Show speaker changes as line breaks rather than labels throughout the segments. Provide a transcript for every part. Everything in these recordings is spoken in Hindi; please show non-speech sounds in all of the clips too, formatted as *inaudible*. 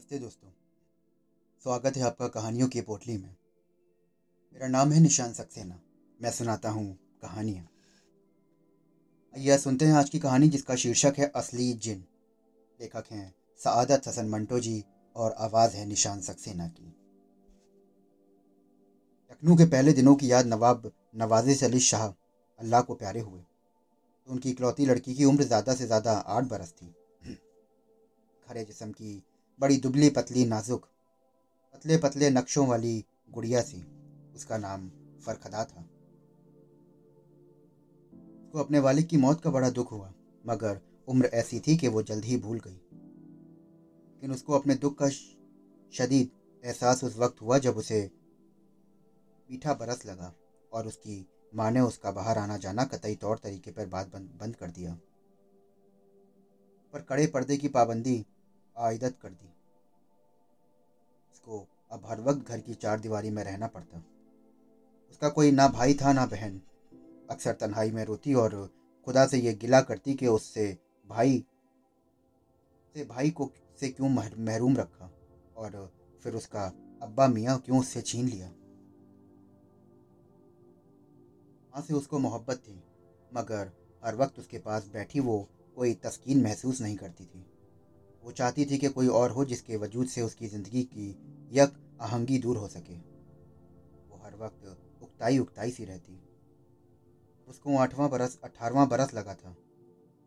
नमस्ते दोस्तों। स्वागत है आपका कहानियों की पोटली में। मेरा नाम है निशान सक्सेना। मैं सुनाता हूँ कहानियाँ। आइए सुनते हैं आज की कहानी जिसका शीर्षक है असली जिन। लेखक हैं सआदत हसन मंटो जी और आवाज़ है निशान सक्सेना की। लखनऊ के पहले दिनों की याद नवाब नवाजिश अली शाह अल्लाह को प्यारे हुए। तो उनकी इकलौती लड़की की उम्र ज़्यादा से ज़्यादा आठ बरस थी। *clears throat* खरे जिसम की बड़ी दुबली पतली नाजुक, पतले पतले नक्शों वाली गुड़िया सी उसका नाम फरखदा था। उसको अपने वालिद की मौत का बड़ा दुख हुआ, मगर उम्र ऐसी थी कि वो जल्द ही भूल गई। लेकिन उसको अपने दुख का शदीद एहसास उस वक्त हुआ जब उसे मीठा बरस लगा और उसकी माँ ने उसका बाहर आना जाना कतई तौर तरीके पर बात बंद कर दिया। पर कड़े पर्दे की पाबंदी आयदत कर दी। उसको अब हर वक्त घर की चार दीवारी में रहना पड़ता। उसका कोई ना भाई था, ना बहन। अक्सर तन्हाई में रोती और खुदा से ये गिला करती कि उससे भाई, से भाई को से क्यों महरूम रखा और फिर उसका अब्बा मियाँ क्यों उससे छीन लिया? माँ से उसको मोहब्बत थी, मगर हर वक्त उसके पास बैठी वो कोई तस्कीन महसूस नहीं करती थी। वो चाहती थी कि कोई और हो जिसके वजूद से उसकी ज़िंदगी की यक आहंगी दूर हो सके। वो हर वक्त उकताई उकताई सी रहती। उसको आठवां बरस अठारहवां बरस लगा था।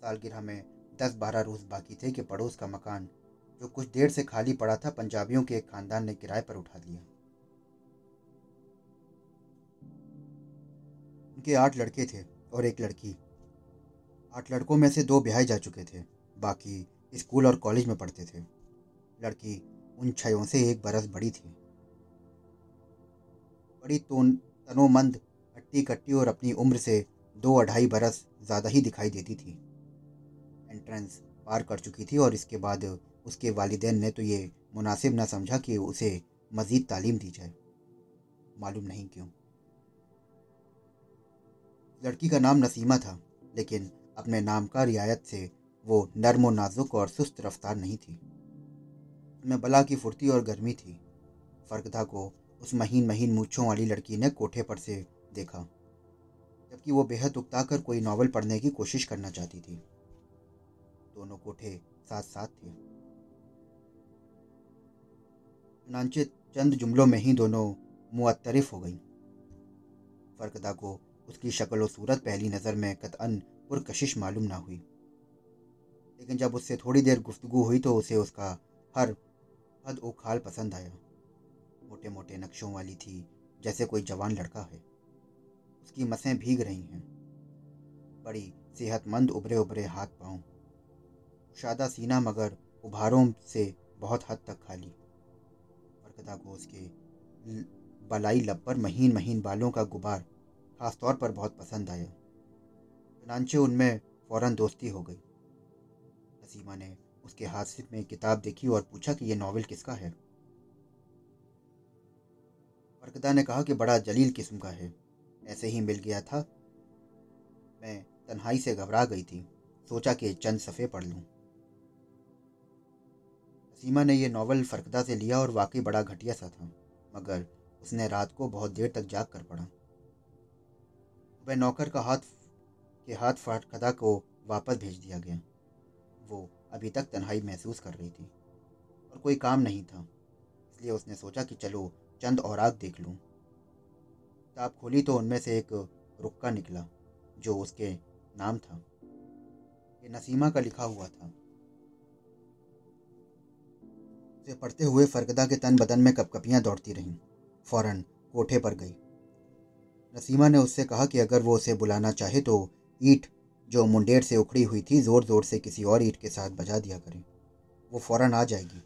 सालगिरह में दस बारह रोज़ बाकी थे कि पड़ोस का मकान, जो कुछ देर से खाली पड़ा था, पंजाबियों के एक खानदान ने किराए पर उठा लिया। उनके आठ लड़के थे और एक लड़की। आठ लड़कों में से दो ब्याह जा चुके थे। बाकी स्कूल और कॉलेज में पढ़ते थे। लड़की उन छयों से एक बरस बड़ी थी। बड़ी तो तनोमंद हट्टी कट्टी और अपनी उम्र से दो अढ़ाई बरस ज़्यादा ही दिखाई देती थी। एंट्रेंस पार कर चुकी थी और इसके बाद उसके वालिदेन ने तो ये मुनासिब ना समझा कि उसे मज़ीद तालीम दी जाए। मालूम नहीं क्यों। लड़की का नाम नसीमा था, लेकिन अपने नाम का रियायत से वो नर्म नाजुक और सुस्त रफ्तार नहीं थी। उनमें बला की फुर्ती और गर्मी थी। फरकदा को उस महीन महीन मूछों वाली लड़की ने कोठे पर से देखा, जबकि वो बेहद उकता कर कोई नावल पढ़ने की कोशिश करना चाहती थी। दोनों कोठे साथ साथ थे। नानचे चंद जुमलों में ही दोनों मुअतरफ हो गई। फरकदा को उसकी शक्ल और सूरत पहली नज़र में कतअन पुरकशिश मालूम ना हुई। लेकिन जब उससे थोड़ी देर गुफ्तगु हुई तो उसे उसका हर हद ओ खाल पसंद आया। मोटे मोटे नक्शों वाली थी, जैसे कोई जवान लड़का है। उसकी मसें भीग रही हैं। बड़ी सेहतमंद उभरे उभरे हाथ पाँव। शादा सीना मगर उभारों से बहुत हद तक खाली। बरकदा को उसके बलाई लब पर महीन महीन बालों का गुबार खास तौर पर बहुत पसंद आया। चनानचे उनमें फ़ौरन दोस्ती हो गई। सीमा ने उसके हाथ में किताब देखी और पूछा कि यह नावल किसका है? फरकदा ने कहा कि बड़ा जलील किस्म का है। ऐसे ही मिल गया था। मैं तन्हाई से घबरा गई थी। सोचा कि चंद सफ़े पढ़ लूँ। सीमा ने यह नावल फरकदा से लिया और वाकई बड़ा घटिया सा था, मगर उसने रात को बहुत देर तक जाग कर पढ़ा। वह नौकर का हाथ, के हाथ फरकदा को वापस भेज दिया गया। वो अभी तक तन्हाई महसूस कर रही थी। और कोई काम नहीं था, इसलिए उसने सोचा कि चलो चंद और आग देख लूँ। किताब खोली तो उनमें से एक रुक्का निकला, जो उसके नाम था। ये नसीमा का लिखा हुआ था। उसे पढ़ते हुए फरकदा के तन बदन में कपकपियाँ दौड़ती रहीं, फ़ौरन कोठे पर गई। नसीमा ने उससे कहा कि अगर वो उसे बुलाना चाहे तो ईट जो मुंडेर से उखड़ी हुई थी ज़ोर ज़ोर से किसी और ईट के साथ बजा दिया करें। वो फ़ौरन आ जाएगी।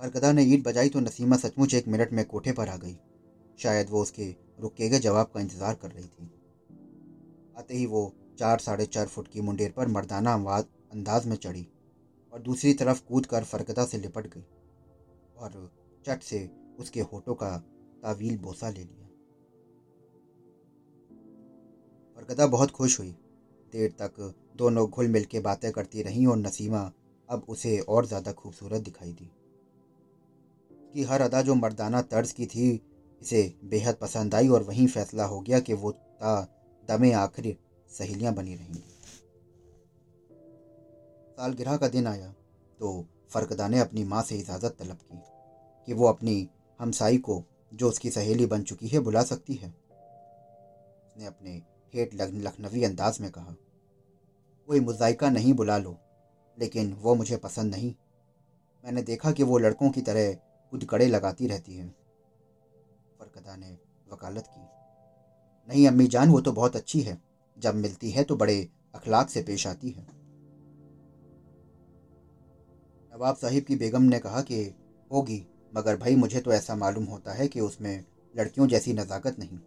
पर ने ईट बजाई तो नसीमा सचमुच एक मिनट में कोठे पर आ गई। शायद वो उसके रुके गए जवाब का इंतज़ार कर रही थी। आते ही वो चार साढ़े चार फुट की मुंडेर पर मर्दाना आवाज़ अंदाज में चढ़ी और दूसरी तरफ़ कूद कर फरकदा से लिपट गई और चट से उसके होठों का तावील बोसा ले लिया। गदा बहुत खुश हुई। देर तक दोनों घुल मिल के बातें करती रहीं और नसीमा अब उसे और ज़्यादा खूबसूरत दिखाई दी। कि हर अदा जो मर्दाना तर्ज की थी, इसे बेहद पसंद आई और वहीं फैसला हो गया कि वो ता दमे आखिर सहेलियाँ बनी रहेंगी। सालगिरह का दिन आया तो फरकदा ने अपनी माँ से इजाज़त तलब की, कि वो अपनी हमसाई को, जो उसकी सहेली बन चुकी है, बुला सकती है। उसने अपने ठेठ लखनवी अंदाज में कहा, कोई मुजायका नहीं बुला लो, लेकिन वो मुझे पसंद नहीं। मैंने देखा कि वो लड़कों की तरह खुद कड़े लगाती रहती है। फरकदा ने वकालत की, नहीं अम्मी जान, वो तो बहुत अच्छी है। जब मिलती है तो बड़े अखलाक से पेश आती है। नवाब साहिब की बेगम ने कहा कि, होगी, मगर भाई मुझे तो ऐसा मालूम होता है कि उसमें लड़कियों जैसी नज़ाकत नहीं।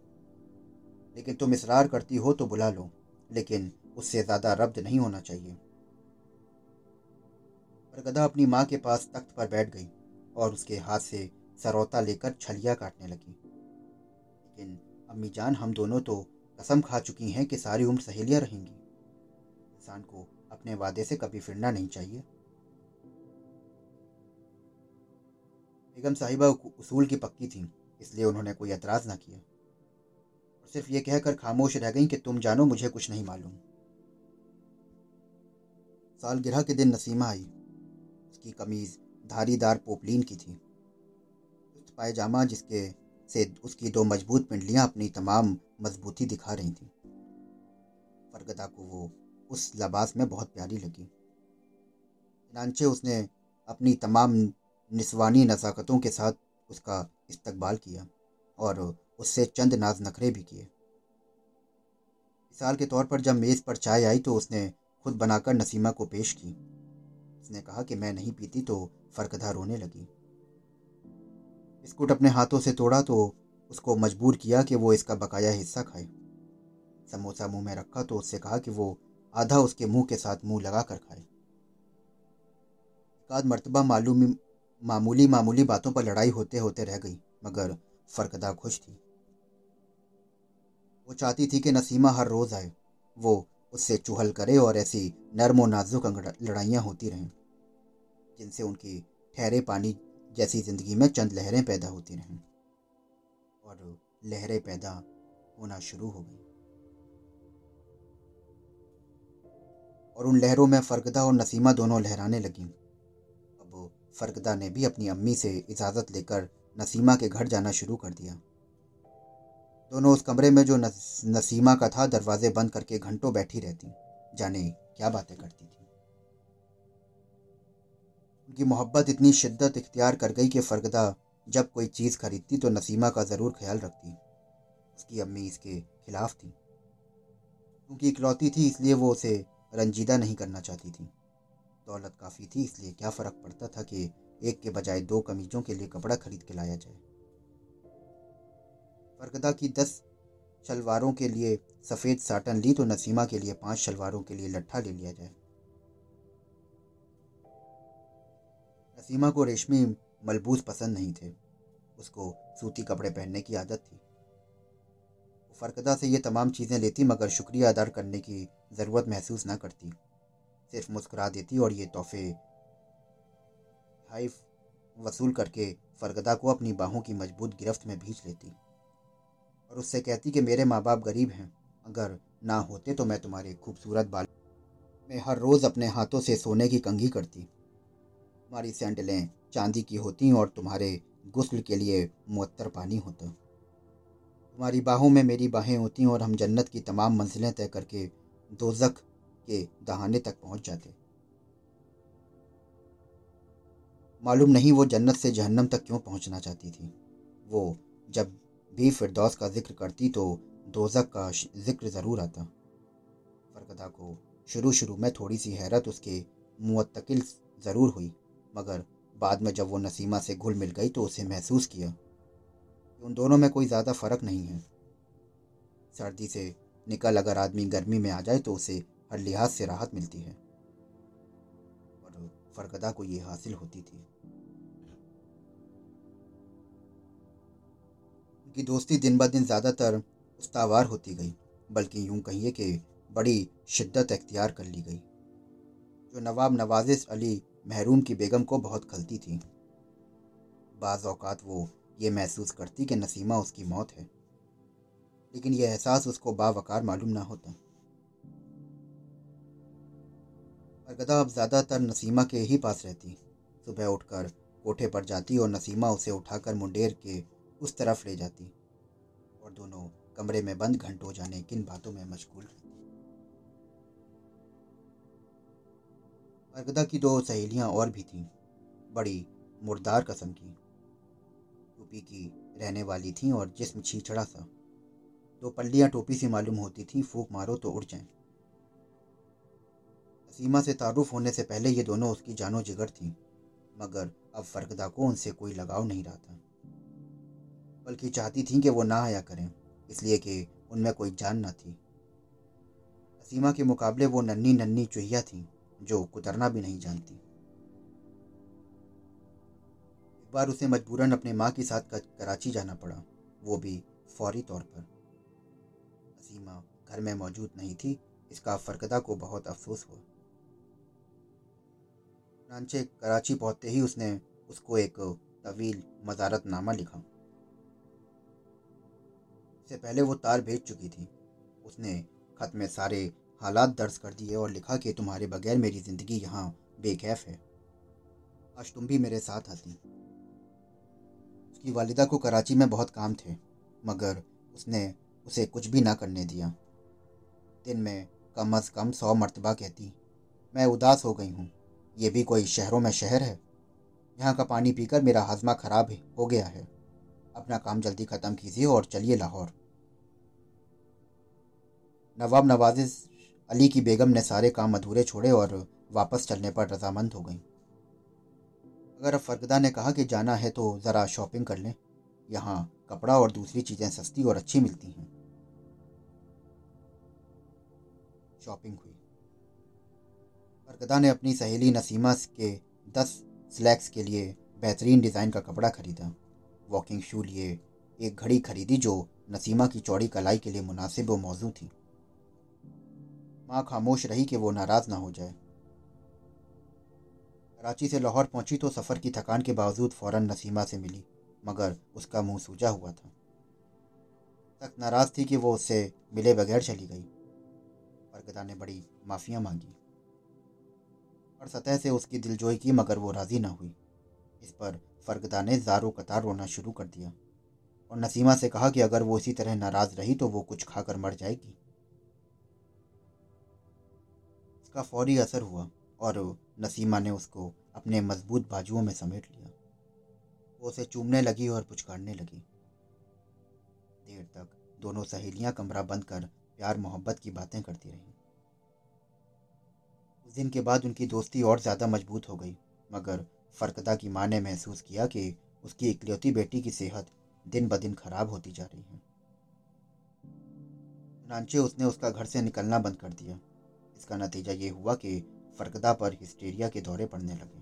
लेकिन तुम इसरार करती हो तो बुला लो, लेकिन उससे ज़्यादा रब्द नहीं होना चाहिए। गदा अपनी माँ के पास तख्त पर बैठ गई और उसके हाथ से सरौता लेकर छलिया काटने लगी। लेकिन अम्मी जान, हम दोनों तो कसम खा चुकी हैं कि सारी उम्र सहेलियाँ रहेंगी। इंसान को अपने वादे से कभी फिरना नहीं चाहिए। बेगम साहिबा उसूल की पक्की थी, इसलिए उन्होंने कोई एतराज़ ना किया। सिर्फ़ ये कहकर खामोश रह गई कि तुम जानो, मुझे कुछ नहीं मालूम। सालगिरह के दिन नसीमा आई। उसकी कमीज़ धारीदार पोपलीन की थी। पायजामा जिसके से उसकी दो मज़बूत पिंडलियाँ अपनी तमाम मजबूती दिखा रही थीं। फरगदा को वो उस लबास में बहुत प्यारी लगी। चनानचे उसने अपनी तमाम निस्वानी नज़ाकतों के साथ उसका इस्तकबाल किया और उससे चंद नाज नखरे भी किए। मिसाल के तौर पर जब मेज़ पर चाय आई तो उसने खुद बनाकर नसीमा को पेश की। उसने कहा कि मैं नहीं पीती तो फरकदा रोने लगी। बिस्कुट अपने हाथों से तोड़ा तो उसको मजबूर किया कि वो इसका बकाया हिस्सा खाए। समोसा मुँह में रखा तो उससे कहा कि वो आधा उसके मुँह के साथ मुँह लगा कर खाए। एक मरतबा मालूम मामूली मामूली बातों पर लड़ाई होते होते रह गई, मगर फरकदा खुश थी। वो चाहती थी कि नसीमा हर रोज़ आए। वो उससे चुहल करे और ऐसी नरम और नाजुक लड़ाइयाँ होती रहें, जिनसे उनकी ठहरे पानी जैसी ज़िंदगी में चंद लहरें पैदा होती रहें। और लहरें पैदा होना शुरू हो गई। और उन लहरों में फरगदा और नसीमा दोनों लहराने लगीं। अब फरगदा ने भी अपनी अम्मी से इजाज़त लेकर नसीमा के घर जाना शुरू कर दिया। दोनों उस कमरे में जो नसीमा का था, दरवाजे बंद करके घंटों बैठी रहती। जाने क्या बातें करती थी। उनकी मोहब्बत इतनी शिद्दत इख्तियार कर गई कि फ़रगदा जब कोई चीज़ खरीदती तो नसीमा का ज़रूर ख्याल रखती। उसकी अम्मी इसके खिलाफ थी। क्योंकि इकलौती थी, इसलिए वो उसे रंजीदा नहीं करना चाहती थी। दौलत काफ़ी थी, इसलिए क्या फ़र्क पड़ता था कि एक के बजाय दो कमीजों के लिए कपड़ा खरीद के लाया जाए। फरगदा की दस शलवारों के लिए सफ़ेद साटन ली तो नसीमा के लिए पाँच शलवारों के लिए लट्ठा ले लिया जाए। नसीमा को रेशमी मलबूस पसंद नहीं थे। उसको सूती कपड़े पहनने की आदत थी। वो फ़रकदा से ये तमाम चीज़ें लेती मगर शुक्रिया अदा करने की ज़रूरत महसूस ना करती। सिर्फ़ मुस्कुरा देती और ये तोहफे हाइफ वसूल करके फ़रगदा को अपनी बाहों की मज़बूत गिरफ्त में भींच लेती। और उससे कहती कि मेरे माँ बाप गरीब हैं। अगर ना होते तो मैं तुम्हारे खूबसूरत बाल मैं हर रोज़ अपने हाथों से सोने की कंघी करती। तुम्हारी सैंडलें चांदी की होती और तुम्हारे गुस्ल के लिए मुअत्तर पानी होता। तुम्हारी बाहों में मेरी बाहें होती और हम जन्नत की तमाम मंजिलें तय करके दोजख के दहाने तक पहुँच जाते। मालूम नहीं वो जन्नत से जहन्नम तक क्यों पहुँचना चाहती थी। वो जब भी फिरदौस का ज़िक्र करती तो दोजक का ज़िक्र ज़रूर आता। फरकदा को शुरू शुरू में थोड़ी सी हैरत उसके मुतकिल ज़रूर हुई, मगर बाद में जब वो नसीमा से घुल मिल गई तो उसे महसूस किया, कि उन दोनों में कोई ज़्यादा फ़र्क नहीं है। सर्दी से निकल अगर आदमी गर्मी में आ जाए तो उसे हर लिहाज से राहत मिलती है। और फरकदा को ये हासिल होती थी। उनकी दोस्ती दिन ब दिन ज़्यादातर उस्तावार होती गई, बल्कि यूँ कहिए कि बड़ी शिद्दत अख्तियार कर ली गई। जो नवाब नवाजिश अली महरूम की बेगम को बहुत खलती थी। बाज़ अवकात वो ये महसूस करती कि नसीमा उसकी मौत है। लेकिन यह एहसास उसको बावकार मालूम ना होता। परगदा अब ज़्यादातर नसीमा के ही पास रहती। सुबह उठकर कोठे पर जाती और नसीमा उसे उठाकर मुंडेर के उस तरफ़ ले जाती और दोनों कमरे में बंद घंटों जाने किन बातों में मशगूल रहती। परगदा की दो सहेलियाँ और भी थीं, बड़ी मुर्दार कसम की। टोपी की रहने वाली थीं और जिस्म छीछड़ा सा। दो पल्लियाँ टोपी से मालूम होती थीं, फूक मारो तो उड़ जाएँ। सीमा से तारुफ होने से पहले ये दोनों उसकी जानो जिगर थी, मगर अब फरकदा को उनसे कोई लगाव नहीं रहा था। बल्कि चाहती थी कि वो ना आया करें, इसलिए कि उनमें कोई जान ना थी। असीमा के मुकाबले वो नन्नी नन्नी चूहिया थी, जो कुतरना भी नहीं जानती। एक बार उसे मजबूरन अपने माँ के साथ कराची जाना पड़ा, वो भी फौरी तौर पर। असीमा घर में मौजूद नहीं थी, इसका फरकदा को बहुत अफसोस हुआ। चनानचे कराची पहुँचते ही उसने उसको एक तवील मजारतनामा लिखा। इससे पहले वो तार भेज चुकी थी। उसने खत में सारे हालात दर्ज कर दिए और लिखा कि तुम्हारे बगैर मेरी ज़िंदगी यहाँ बेकैफ है। आज तुम भी मेरे साथ आती। उसकी वालिदा को कराची में बहुत काम थे, मगर उसने उसे कुछ भी ना करने दिया। दिन में कम अज़ कम सौ मरतबा कहती, मैं उदास हो गई हूँ। ये भी कोई शहरों में शहर है। यहाँ का पानी पीकर मेरा हाजमा खराब हो गया है। अपना काम जल्दी ख़त्म कीजिए और चलिए लाहौर। नवाब नवाजिज अली की बेगम ने सारे काम अधूरे छोड़े और वापस चलने पर रजामंद हो गई। अगर फरगदा ने कहा कि जाना है तो ज़रा शॉपिंग कर लें। यहाँ कपड़ा और दूसरी चीज़ें सस्ती और अच्छी मिलती हैं। शॉपिंग हुई। फरगदा ने अपनी सहेली नसीमा के दस स्लैक्स के लिए बेहतरीन डिज़ाइन का कपड़ा खरीदा। वॉकिंग शू लिए एक घड़ी खरीदी जो नसीमा की चौड़ी कलाई के लिए मुनासिब व मौजू थी। माँ खामोश रही कि वो नाराज़ ना हो जाए। कराची से लाहौर पहुँची तो सफ़र की थकान के बावजूद फ़ौरन नसीमा से मिली, मगर उसका मुँह सूजा हुआ था। सख्त नाराज़ थी कि वो उससे मिले बगैर चली गई। बरगदा ने बड़ी माफ़ियाँ मांगी। और सतह से उसकी दिलजोई की, मगर वो राज़ी ना हुई। इस पर फरगदा ने ज़ारो कतार रोना शुरू कर दिया। और नसीमा से कहा कि अगर वो इसी तरह नाराज़ रही तो वो कुछ खाकर मर जाएगी। इसका फौरी असर हुआ और नसीमा ने उसको अपने मज़बूत बाजुओं में समेट लिया। वो उसे चूमने लगी और पुचकारने लगी। देर तक दोनों सहेलियाँ कमरा बंद कर प्यार मोहब्बत की बातें करती रहीं। उस दिन के बाद उनकी दोस्ती और ज़्यादा मज़बूत हो गई, मगर फ़रकदा की माँ ने महसूस किया कि उसकी इकलौती बेटी की सेहत दिन ब दिन खराब होती जा रही है। चुनाचे उसने उसका घर से निकलना बंद कर दिया। इसका नतीजा ये हुआ कि फ़रकदा पर हिस्टेरिया के दौरे पड़ने लगे।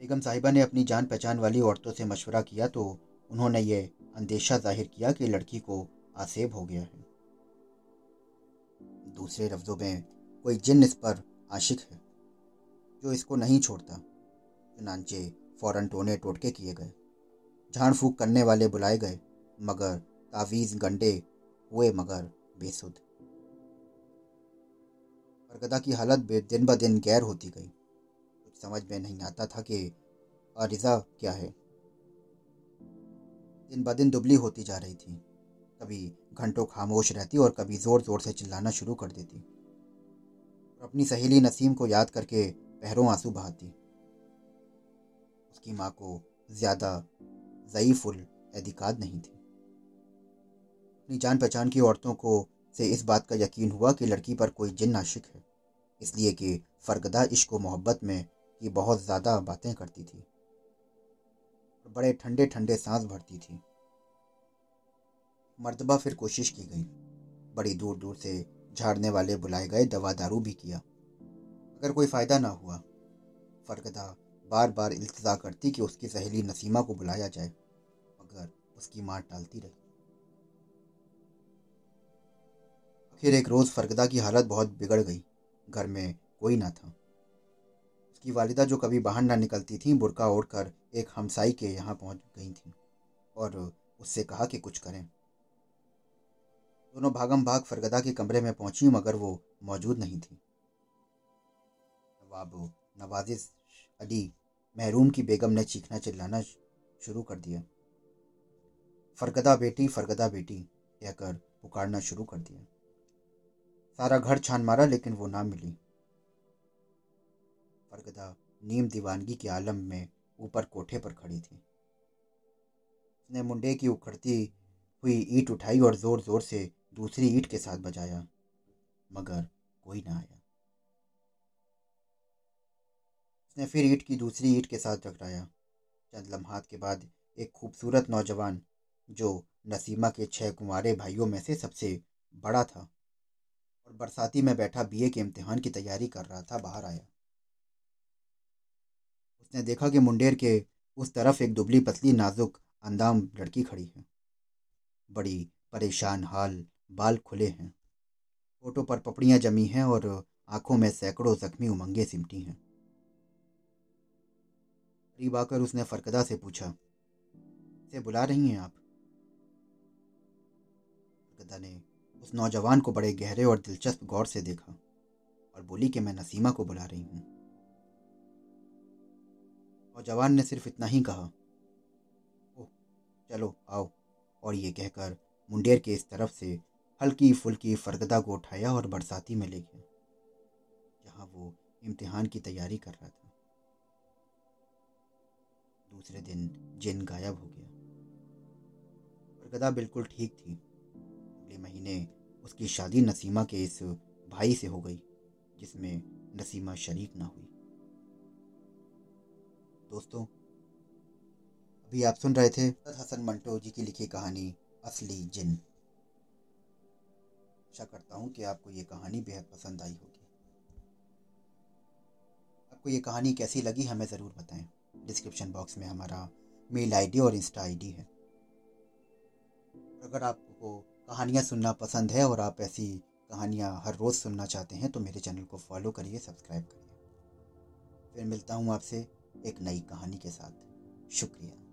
बेगम साहिबा ने अपनी जान पहचान वाली औरतों से मशवरा किया तो उन्होंने ये अंदेशा ज़ाहिर किया कि लड़की को आसेब हो गया है। दूसरे लफ्ज़ों में, कोई जिन इस पर आशिक है, जो इसको नहीं छोड़ता, चुनाचे फ़ौरन टोने टोटके किए गए, झाड़ फूक करने वाले बुलाए गए, मगर तावीज़ गंडे हुए मगर बेसुध। परगदा की हालत दिन ब दिन गैर होती गई। कुछ समझ में नहीं आता था कि आरिजा क्या है। दिन ब दिन दुबली होती जा रही थी। कभी घंटों खामोश रहती और कभी ज़ोर ज़ोर से चिल्लाना शुरू कर देती। और अपनी सहेली नसीम को याद करके पैरों आँसू बहाती। उसकी माँ को ज़्यादा ज़यीफ़ुल एदिकाद नहीं थी। अपनी जान पहचान की औरतों को से इस बात का यकीन हुआ कि लड़की पर कोई जिन आशिक है। इसलिए कि फ़रगदा इश्क मोहब्बत में ये बहुत ज़्यादा बातें करती थी। बड़े ठंडे ठंडे सांस भरती थी। मरतबा फिर कोशिश की गई। बड़ी दूर दूर से झाड़ने वाले बुलाए गए दवा दारू भी किया। अगर कोई फ़ायदा ना हुआ, फरगदा बार बार इल्तजा करती कि उसकी सहेली नसीमा को बुलाया जाए, मगर उसकी मार टालती रही। आखिर एक रोज़ फ़रगदा की हालत बहुत बिगड़ गई। घर में कोई ना था। उसकी वालिदा जो कभी बाहर ना निकलती थी, बुरका ओढ़कर एक हमसाई के यहाँ पहुँच गई थी और उससे कहा कि कुछ करें। दोनों भागम भाग फरगदा के कमरे में पहुँची, मगर वो मौजूद नहीं थी। नवाब नवाजिश अली महरूम की बेगम ने चीखना चिल्लाना शुरू कर दिया। फरगदा बेटी फरगदा बेटी, कहकर पुकारना शुरू कर दिया। सारा घर छान मारा, लेकिन वो ना मिली। फरगदा नीम दीवानगी के आलम में ऊपर कोठे पर खड़ी थी। उसने मुंडे की उखड़ती हुई ईट उठाई और ज़ोर ज़ोर से दूसरी ईट के साथ बजाया, मगर कोई ना आया। उसने फिर ईट की दूसरी ईट के साथ टकराया। चंद लम्हात के बाद एक खूबसूरत नौजवान, जो नसीमा के छह कुंवारे भाइयों में से सबसे बड़ा था। और बरसाती में बैठा बीए के इम्तिहान की तैयारी कर रहा था, बाहर आया। उसने देखा कि मुंडेर के उस तरफ़ एक दुबली पतली नाजुक अंदाम लड़की खड़ी है। बड़ी परेशान हाल, बाल खुले हैं। फ़ोटो पर पपड़ियाँ जमी हैं और आँखों में सैकड़ों जख्मी उमंगे सिमटी हैं। करीब आकर उसने फरकदा से पूछा से बुला रही हैं आप? फरकदा ने उस नौजवान को बड़े गहरे और दिलचस्प गौर से देखा और बोली कि मैं नसीमा को बुला रही हूँ। नौजवान ने सिर्फ़ इतना ही कहा, ओह, चलो, आओ। और ये कहकर मुंडेर के इस तरफ़ से हल्की फुल्की फरगदा को उठाया और बरसाती में ले गया, जहाँ वो इम्तिहान की तैयारी कर रहा था। दूसरे दिन जिन गायब हो गया। फरगदा बिल्कुल ठीक थी। अगले महीने उसकी शादी नसीमा के इस भाई से हो गई, जिसमें नसीमा शरीक ना हुई। दोस्तों, अभी आप सुन रहे थे हसन मंटो जी की लिखी कहानी असली जिन। आशा करता हूँ कि आपको ये कहानी बेहद पसंद आई होगी। आपको ये कहानी कैसी लगी हमें ज़रूर बताएँ। डिस्क्रिप्शन बॉक्स में हमारा मेल आईडी और इंस्टा आईडी है। अगर आपको कहानियाँ सुनना पसंद है और आप ऐसी कहानियाँ हर रोज़ सुनना चाहते हैं तो मेरे चैनल को फॉलो करिए, सब्सक्राइब करिए। फिर मिलता हूँ आपसे एक नई कहानी के साथ। शुक्रिया।